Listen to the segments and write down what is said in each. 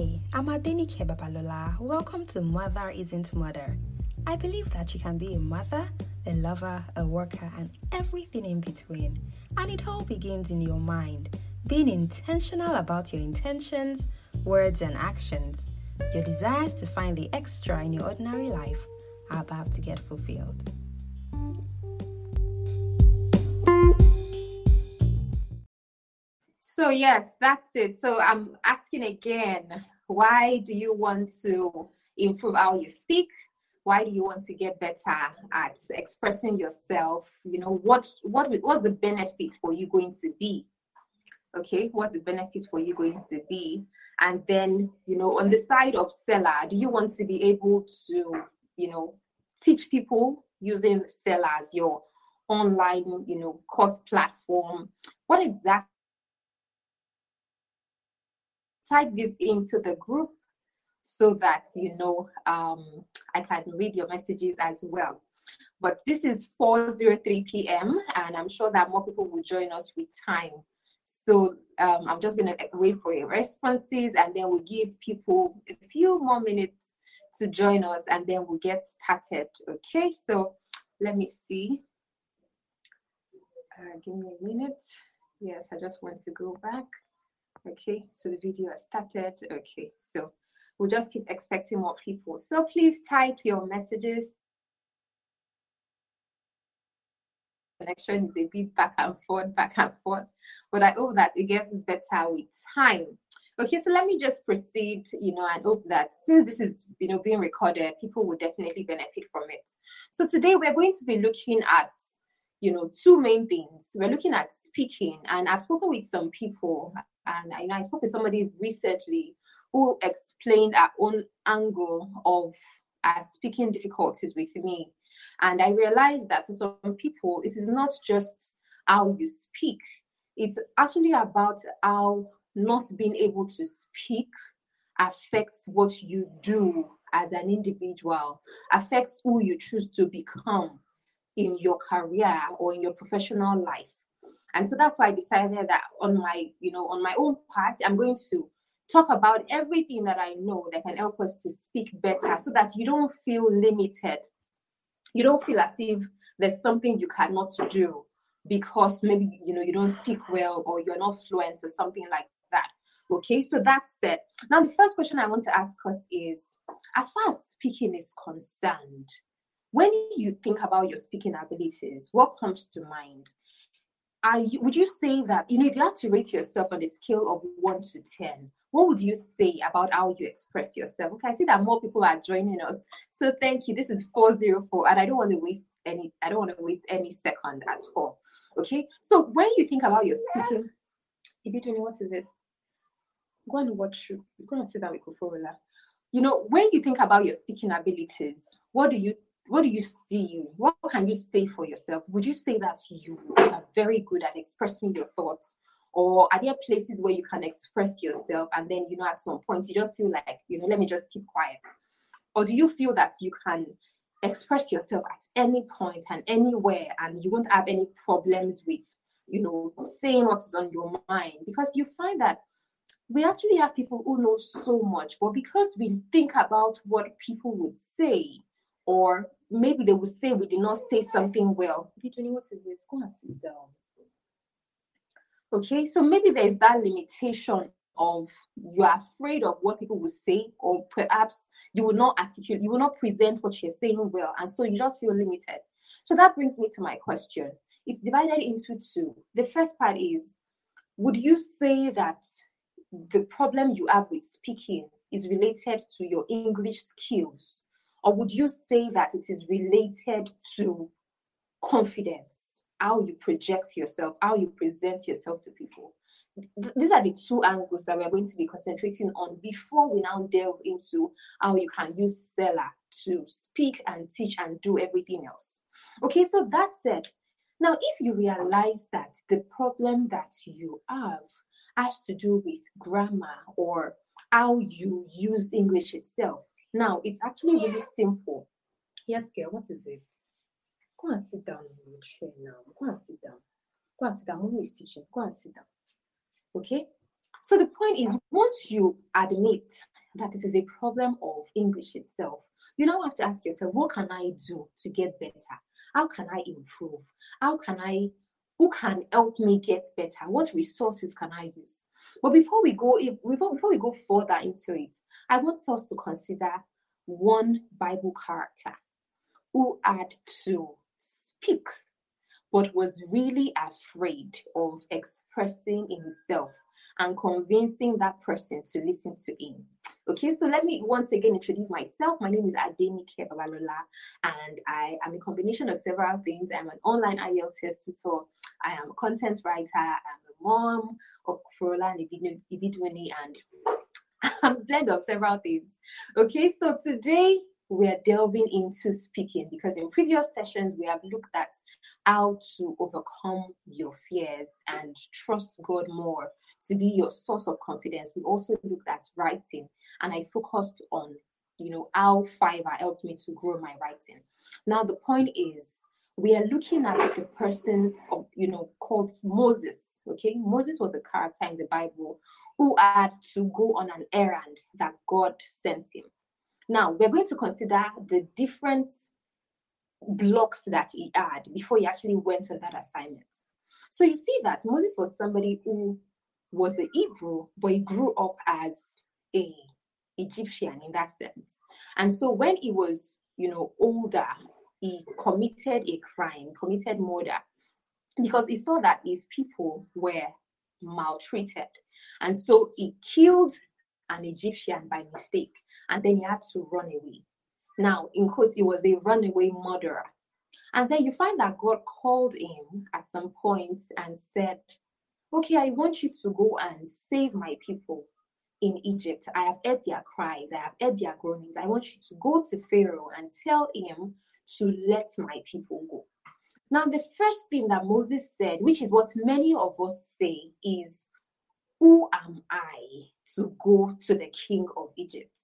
Hi, I'm Adenike Babalola. Welcome to Mother Isn't Murder. I believe that you can be a mother, a lover, a worker, and everything in between. And it all begins in your mind. Being intentional about your intentions, words, and actions. Your desires to find the extra in your ordinary life are about to get fulfilled. So, yes, that's it. So, I'm asking again why do you want to improve how you speak? Why do you want to get better at expressing yourself? You know, what what what's the benefit for you going to be? Okay, what's the benefit for you going to be? And then, you know, on the side of Selar, do you want to be able to, you know, teach people using Selar as your online, you know, course platform? What exactly type this into the group so that you know um, I can read your messages as well. But this is 4:03 p.m. and I'm sure that more people will join us with time. So um, I'm just gonna wait for your responses and then we'll give people a few more minutes to join us and then we'll get started. Okay, so let me see. Uh, give me a minute. Yes, I just want to go back. Okay, so the video has started. Okay, so we'll just keep expecting more people. So please type your messages. Connection is a bit back and forth, back and forth, but I hope that it gets better with time. Okay, so let me just proceed, you know, and hope that since this is, you know, being recorded, people will definitely benefit from it. So today we're going to be looking at, you know, two main things. We're looking at speaking, and I've spoken with some people and I, spoke with somebody recently who explained our own angle of speaking difficulties with me. And I realized that for some people, it is not just how you speak, it's actually about how not being able to speak affects what you do as an individual, affects who you choose to become in your career or in your professional life. And so that's why I decided that on my, you know, on my own part, I'm going to talk about everything that I know that can help us to speak better so that you don't feel limited. You don't feel as if there's something you cannot do because maybe you know you don't speak well or you're not fluent or something like that. Okay, so that's it. Now, the first question I want to ask us is as far as speaking is concerned, when you think about your speaking abilities, what comes to mind? Are you, would you say that you know if you had to rate yourself on a scale of one to ten what would you say about how you express yourself? Okay i see that more people are joining us. So thank you. This is 404 and i don't want to waste any i don't want to waste any second at all. Okay so when you think about your speaking if you what is it? Go and watch go and sit down with Koforola. you know when you think about your speaking abilities what do you what do you see? What can you say for yourself? Would you say that you are very good at expressing your thoughts? Or are there places where you can express yourself and then, you know, at some point you just feel like, you know, let me just keep quiet? Or do you feel that you can express yourself at any point and anywhere and you won't have any problems with, you know, saying what is on your mind? Because you find that we actually have people who know so much, but because we think about what people would say, or maybe they will say we did not say something well. what is it? Go and sit down. Okay, so maybe there's that limitation of you're afraid of what people will say, or perhaps you will not articulate, you will not present what you're saying well, and so you just feel limited. So that brings me to my question. It's divided into two. The first part is Would you say that the problem you have with speaking is related to your English skills? Or would you say that it is related to confidence, how you project yourself, how you present yourself to people? These are the two angles that we're going to be concentrating on before we now delve into how you can use Selar to speak and teach and do everything else. Okay, so that said, now if you realize that the problem that you have has to do with grammar or how you use English itself, now, it's actually really simple. Yes, girl, what is it? Go and sit down in your chair now. Go and sit down. Go and sit down. Mommy is teaching. Go and sit down. Okay? So the point is, once you admit that this is a problem of English itself. You now have to ask yourself, what can I do to get better? How can I improve? How can I, who can help me get better? What resources can I use? But before we go, before, before we go further into it, I want us to consider one Bible character who had to speak but was really afraid of expressing himself and convincing that person to listen to him. Okay, so let me once again introduce myself. My name is Adenike Babalola, and I am a combination of several things. I'm an online IELTS tutor, I am a content writer, I'm a mom of Frola and Ibidwini, and a blend of several things. Okay, so today we're delving into speaking because in previous sessions we have looked at how to overcome your fears and trust God more to be your source of confidence. We also looked at writing and I focused on you know how Fiverr helped me to grow my writing. Now the point is we are looking at the person of you know called Moses. Okay, Moses was a character in the Bible who had to go on an errand that God sent him. Now, we're going to consider the different blocks that he had before he actually went on that assignment. So you see that Moses was somebody who was a Hebrew, but he grew up as a Egyptian in that sense. And so when he was, you know, older, he committed a crime, committed murder, because he saw that his people were maltreated. And so he killed an Egyptian by mistake and then he had to run away. Now, in quotes, he was a runaway murderer. And then you find that God called him at some point and said, Okay, I want you to go and save my people in Egypt. I have heard their cries, I have heard their groanings. I want you to go to Pharaoh and tell him to let my people go. Now, the first thing that Moses said, which is what many of us say, is, Who am I to go to the king of Egypt?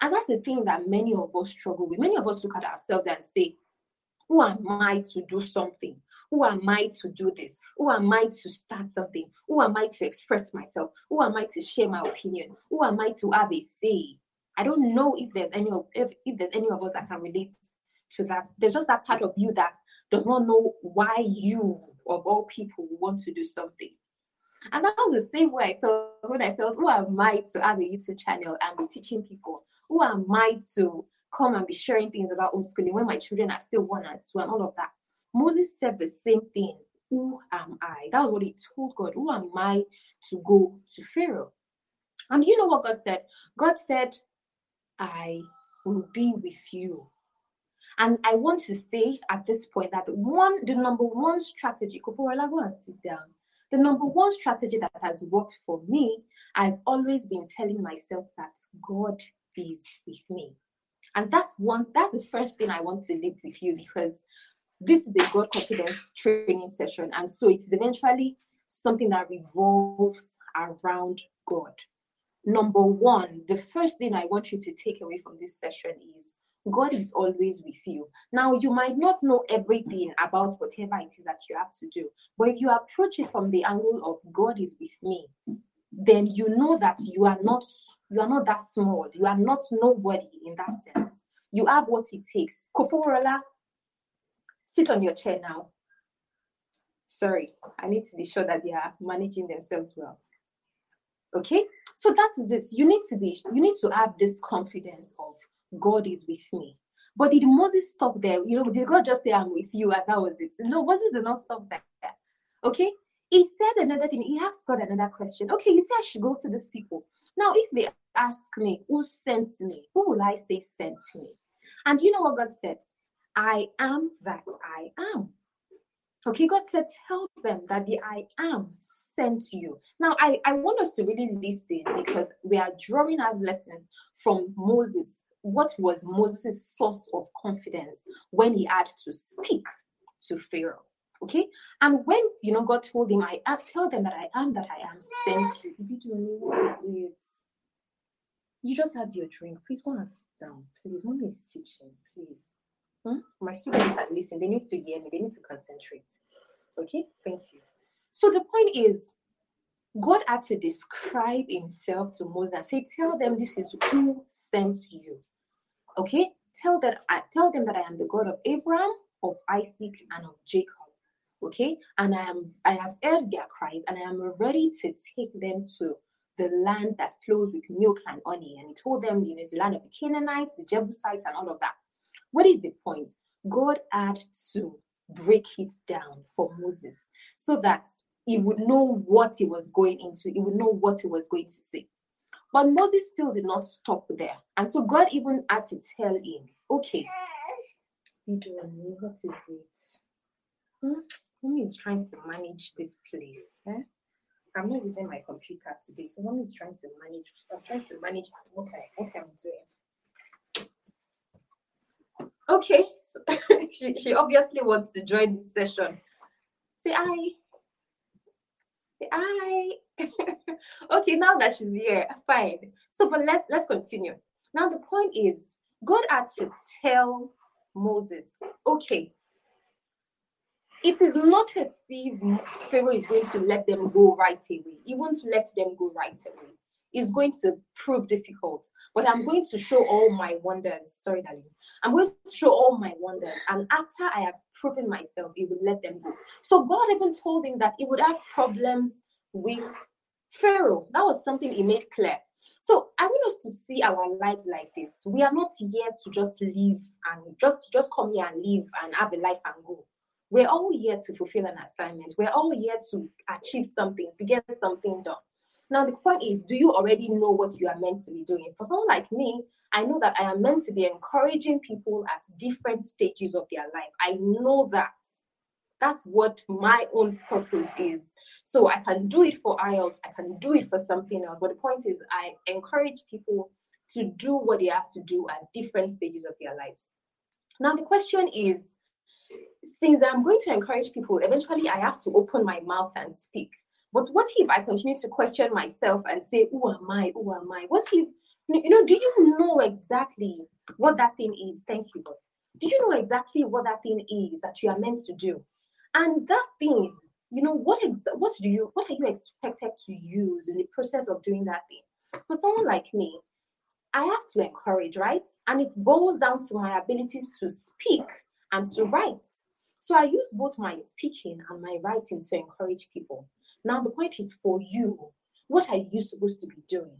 And that's the thing that many of us struggle with. Many of us look at ourselves and say, Who am I to do something? Who am I to do this? Who am I to start something? Who am I to express myself? Who am I to share my opinion? Who am I to have a say? I don't know if there's any of if, if there's any of us that can relate to that. There's just that part of you that does not know why you, of all people, want to do something. And that was the same way I felt when I felt, who am I to have a YouTube channel and be teaching people? Who am I to come and be sharing things about homeschooling when my children are still one and two and all of that? Moses said the same thing. Who am I? That was what he told God. Who am I to go to Pharaoh? And you know what God said? God said, I will be with you. And I want to say at this point that the one, the number one strategy, Koforola, go and sit down. The number one strategy that has worked for me has always been telling myself that God is with me. And that's one, that's the first thing I want to leave with you because this is a God confidence training session. And so it is eventually something that revolves around God. Number one, the first thing I want you to take away from this session is God is always with you. Now, you might not know everything about whatever it is that you have to do, but if you approach it from the angle of God is with me, then you know that you are not you are not that small. You are not nobody in that sense. You have what it takes. Koforola, sit on your chair now. Sorry, I need to be sure that they are managing themselves well. Okay, so that is it. You need to be, you need to have this confidence of God is with me. But did Moses stop there? You know, did God just say, I'm with you, and that was it? No, Moses did not stop there. Okay, he said another thing. He asked God another question. Okay, you say I should go to these people. Now, if they ask me, who sent me? Who will I say sent me? And you know what God said? I am that I am. Okay, God said, tell them that the I am sent you. Now, I, I want us to really listen because we are drawing our lessons from Moses. What was Moses' source of confidence when he had to speak to Pharaoh? Okay. And when you know God told him, I tell them that I am that I am sent you. You You just had your drink. Please go and sit down. Please, mommy is teaching. Please. Hmm? My students are listening. They need to hear me. They need to concentrate. Okay. Thank you. So the point is, God had to describe himself to Moses and say, Tell them this is who sent you. Okay? Tell that I tell them that I am the God of Abraham, of Isaac, and of Jacob. Okay, and I am I have heard their cries, and I am ready to take them to the land that flows with milk and honey. And he told them, you know, it's the land of the Canaanites, the Jebusites, and all of that. What is the point? God had to break it down for Moses so that he would know what he was going into, he would know what he was going to say. But Moses still did not stop there. And so God even had to tell him, okay, doing what is it? Hmm? Mommy is trying to manage this place. Eh? I'm not using my computer today, so mommy is trying to manage. I'm trying to manage what I what I'm doing. Okay, so she she obviously wants to join this session. Say hi. Say hi. Okay, now that she's here, fine. So, but let's let's continue. Now the point is, God had to tell Moses, okay, it is not as if Pharaoh is going to let them go right away. He won't let them go right away. It's going to prove difficult, but I'm going to show all my wonders. Sorry, darling. I'm going to show all my wonders. And after I have proven myself, he will let them go. So God even told him that he would have problems with Pharaoh. That was something he made clear. So I want us to see our lives like this. We are not here to just live and just just come here and live and have a life and go. We're all here to fulfill an assignment. We're all here to achieve something, to get something done. Now, the point is, do you already know what you are meant to be doing? For someone like me, I know that I am meant to be encouraging people at different stages of their life. I know that. That's what my own purpose is. So I can do it for IELTS, I can do it for something else. But the point is, I encourage people to do what they have to do at different stages of their lives. Now, the question is since I'm going to encourage people, eventually I have to open my mouth and speak. But what if I continue to question myself and say, Who am I? Who am I? What if, you know, do you know exactly what that thing is? Thank you, Do you know exactly what that thing is that you are meant to do? And that thing, you know, what ex- what do you what are you expected to use in the process of doing that thing? For someone like me, I have to encourage, right? And it boils down to my abilities to speak and to write. So I use both my speaking and my writing to encourage people. Now, the point is for you, what are you supposed to be doing?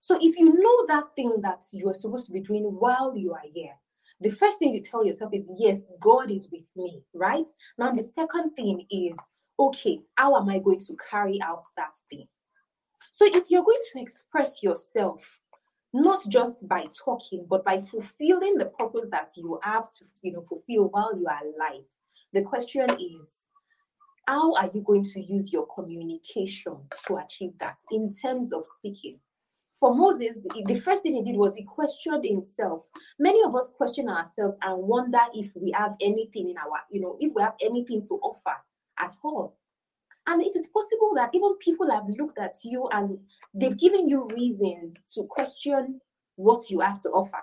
So if you know that thing that you are supposed to be doing while you are here, the first thing you tell yourself is, Yes, God is with me, right? Now, the second thing is, Okay, how am I going to carry out that thing? So if you're going to express yourself not just by talking, but by fulfilling the purpose that you have to, you know, fulfill while you are alive. The question is, how are you going to use your communication to achieve that in terms of speaking? For Moses, the first thing he did was he questioned himself. Many of us question ourselves and wonder if we have anything in our, you know, if we have anything to offer at all. And it is possible that even people have looked at you and they've given you reasons to question what you have to offer.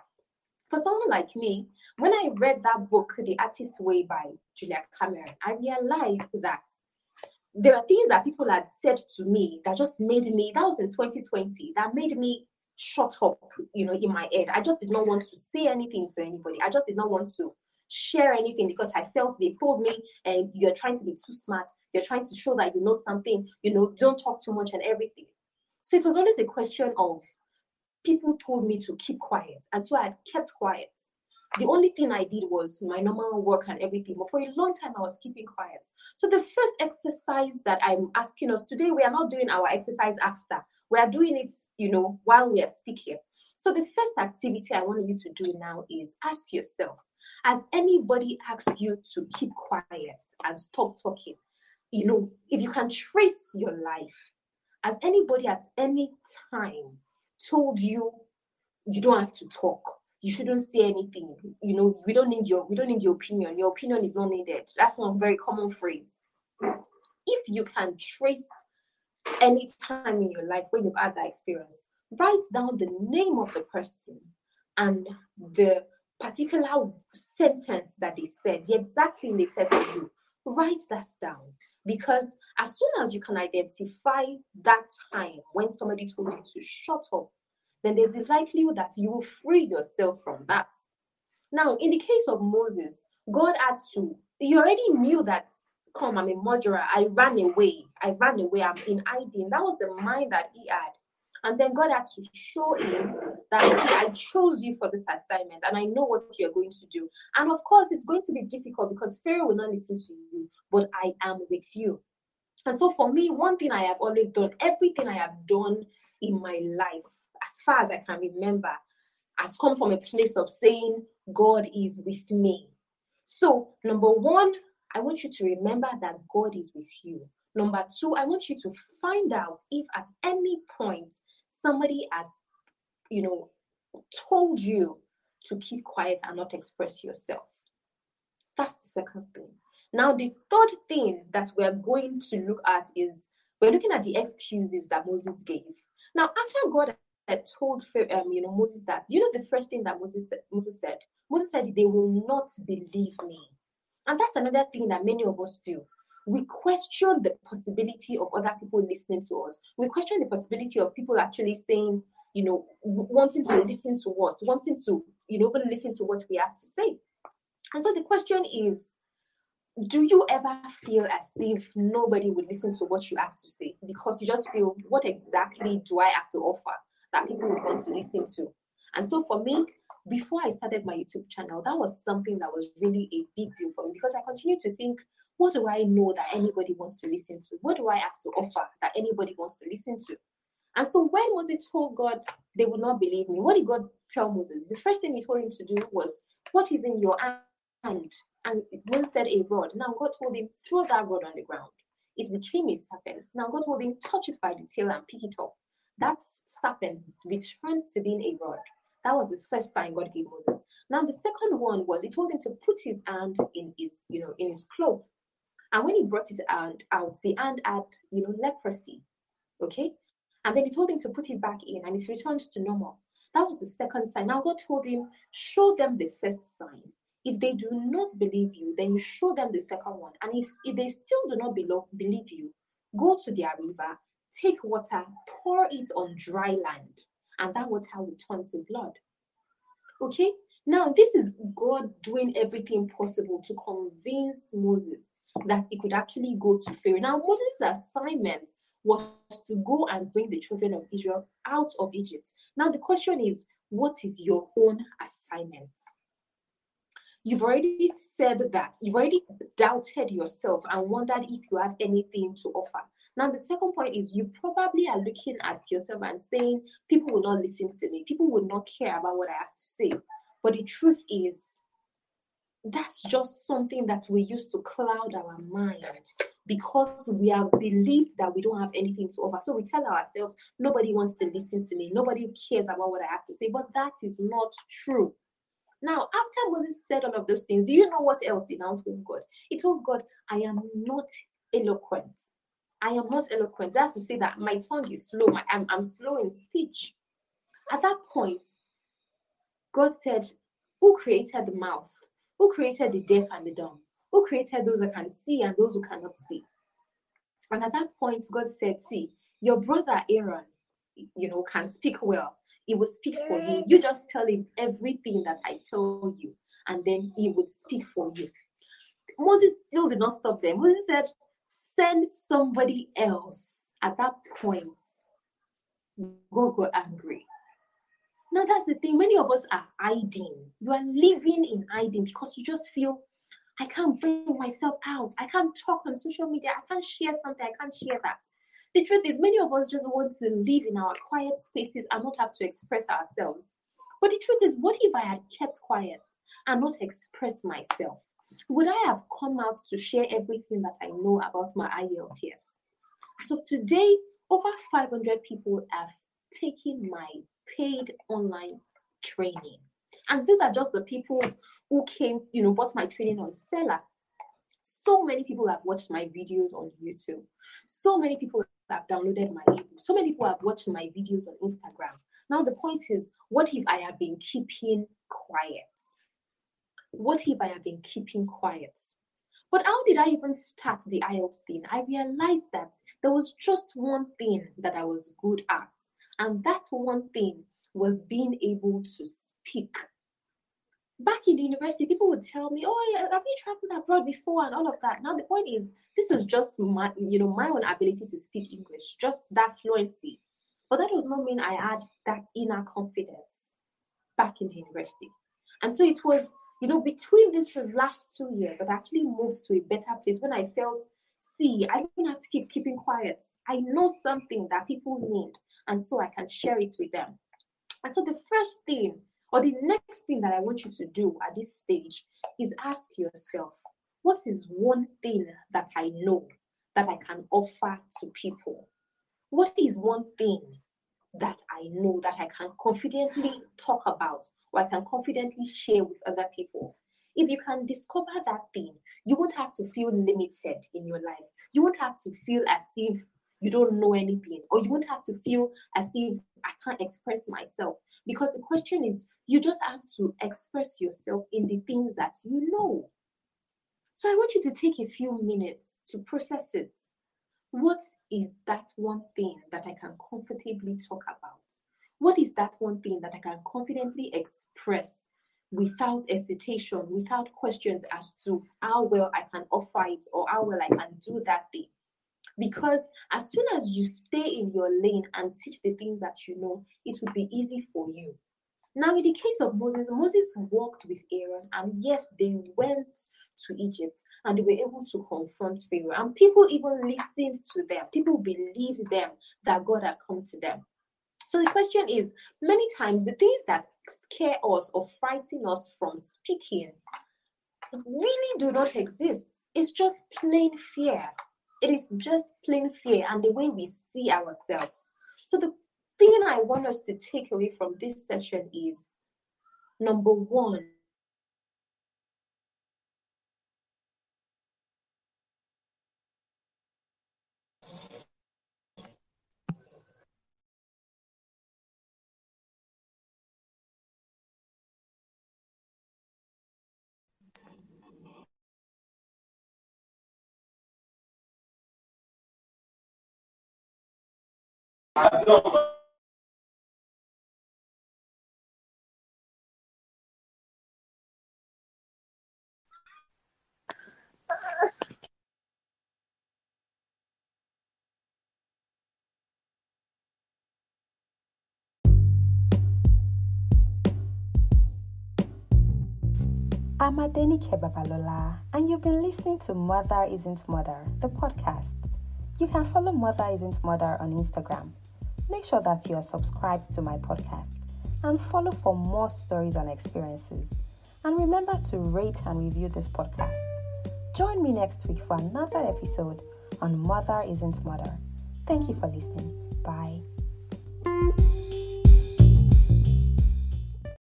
For someone like me, when I read that book, The Artist's Way by Julia Cameron, I realized that there are things that people had said to me that just made me, that was in 2020, that made me shut up, you know, in my head. I just did not want to say anything to anybody. I just did not want to share anything because I felt they told me and you're trying to be too smart. You're trying to show that you know something, you know, don't talk too much and everything. So it was always a question of people told me to keep quiet. And so I kept quiet. The only thing I did was my normal work and everything. But for a long time, I was keeping quiet. So the first exercise that I'm asking us today, we are not doing our exercise after. We are doing it, you know, while we are speaking. So the first activity I want you to do now is ask yourself, has anybody asked you to keep quiet and stop talking? You know, if you can trace your life, has anybody at any time told you you don't have to talk? You shouldn't say anything. You know, we don't need your we don't need your opinion. Your opinion is not needed. That's one very common phrase. If you can trace any time in your life when you've had that experience, write down the name of the person and the particular sentence that they said, the exact thing they said to you. write that down because as soon as you can identify that time when somebody told you to shut up, then there's a likelihood that you will free yourself from that. Now, in the case of Moses, God had to, he already knew that, come, I'm a murderer. I ran away. I ran away. I'm in hiding. That was the mind that he had. And then God had to show him that I chose you for this assignment and I know what you're going to do. And of course, it's going to be difficult because Pharaoh will not listen to you, but I am with you. And so, for me, one thing I have always done, everything I have done in my life, as far as I can remember, has come from a place of saying, God is with me. So, number one, I want you to remember that God is with you. Number two, I want you to find out if at any point somebody has, you know, told you to keep quiet and not express yourself. That's the second thing. Now, the third thing that we're going to look at is we're looking at the excuses that Moses gave. Now, after God told um, you know Moses that, you know, the first thing that Moses Moses said, Moses said, "They will not believe me," and that's another thing that many of us do. We question the possibility of other people listening to us. We question the possibility of people actually saying, you know, wanting to listen to us, wanting to, you know, even listen to what we have to say. And so the question is, do you ever feel as if nobody would listen to what you have to say? Because you just feel, what exactly do I have to offer that people would want to listen to? And so for me, before I started my YouTube channel, that was something that was really a big deal for me because I continued to think, what do I know that anybody wants to listen to? What do I have to offer that anybody wants to listen to? And so when Moses told God they would not believe me, what did God tell Moses? The first thing he told him to do was, What is in your hand? And Moses said, A rod. Now God told him, Throw that rod on the ground. It became a serpent. Now God told him, Touch it by the tail and pick it up. That serpent returned to being a rod. That was the first sign God gave Moses. Now the second one was he told him to put his hand in his, you know, in his cloth. And when he brought it out, out the hand had, you know, leprosy. Okay? And then he told him to put it back in and it returned to normal. That was the second sign. Now God told him, show them the first sign. If they do not believe you, then you show them the second one. And if, if they still do not believe you, go to their river, take water, pour it on dry land, and that water will turn to blood. Okay? Now, this is God doing everything possible to convince Moses that he could actually go to Pharaoh. Now, Moses' assignment was to go and bring the children of Israel out of Egypt. Now, the question is, what is your own assignment? You've already said that. You've already doubted yourself and wondered if you have anything to offer. Now, the second point is you probably are looking at yourself and saying, People will not listen to me. People will not care about what I have to say. But the truth is, that's just something that we use to cloud our mind because we have believed that we don't have anything to offer. So we tell ourselves, nobody wants to listen to me, nobody cares about what I have to say. But that is not true. Now, after Moses said all of those things, do you know what else he now told God? He told God, I am not eloquent. I am not eloquent. That's to say that my tongue is slow. My, I'm, I'm slow in speech. At that point, God said, Who created the mouth? Who created the deaf and the dumb? Who created those that can see and those who cannot see? And at that point, God said, See, your brother Aaron, you know, can speak well. He will speak for you. You just tell him everything that I tell you, and then he would speak for you. Moses still did not stop there. Moses said, Send somebody else. At that point, go go angry. Now that's the thing. Many of us are hiding. You are living in hiding because you just feel I can't bring myself out. I can't talk on social media. I can't share something. I can't share that. The truth is, many of us just want to live in our quiet spaces and not have to express ourselves. But the truth is, what if I had kept quiet and not expressed myself? Would I have come out to share everything that I know about my IELTS? As of today, over 500 people have taken my paid online training. And these are just the people who came, you know, bought my training on Selar. So many people have watched my videos on YouTube. So many people have downloaded my ebook. So many people have watched my videos on Instagram. Now the point is, what if I have been keeping quiet? What if I have been keeping quiet? But how did I even start the IELTS thing? I realized that there was just one thing that I was good at, and that one thing was being able to speak. Back in the university, people would tell me, "Oh, have you traveled abroad before?" and all of that. Now the point is, this was just my, you know, my own ability to speak English, just that fluency. But that does not mean I had that inner confidence back in the university. And so it was, you know, between these last two years that I actually moved to a better place when I felt, see, I don't have to keep keeping quiet. I know something that people need, and so I can share it with them. And so the first thing, or the next thing that I want you to do at this stage is ask yourself, what is one thing that I know that I can offer to people? What is one thing that I know that I can confidently talk about or I can confidently share with other people. If you can discover that thing, you won't have to feel limited in your life. You won't have to feel as if you don't know anything, or you won't have to feel as if I can't express myself. Because the question is, you just have to express yourself in the things that you know. So I want you to take a few minutes to process it. What is that one thing that I can comfortably talk about? What is that one thing that I can confidently express without hesitation, without questions as to how well I can offer it or how well I can do that thing? Because as soon as you stay in your lane and teach the things that you know, it will be easy for you. Now, in the case of Moses, Moses walked with Aaron, and yes, they went to Egypt and they were able to confront Pharaoh. And people even listened to them, people believed them that God had come to them. So the question is many times the things that scare us or frighten us from speaking really do not exist. It's just plain fear. It is just plain fear and the way we see ourselves. So the thing I want us to take away from this session is number one, I'm Adenike Babalola, and you've been listening to Mother Isn't Murder, the podcast. You can follow Mother Isn't Murder on Instagram. Make sure that you are subscribed to my podcast and follow for more stories and experiences. And remember to rate and review this podcast. Join me next week for another episode on Mother Isn't Murder. Thank you for listening. Bye.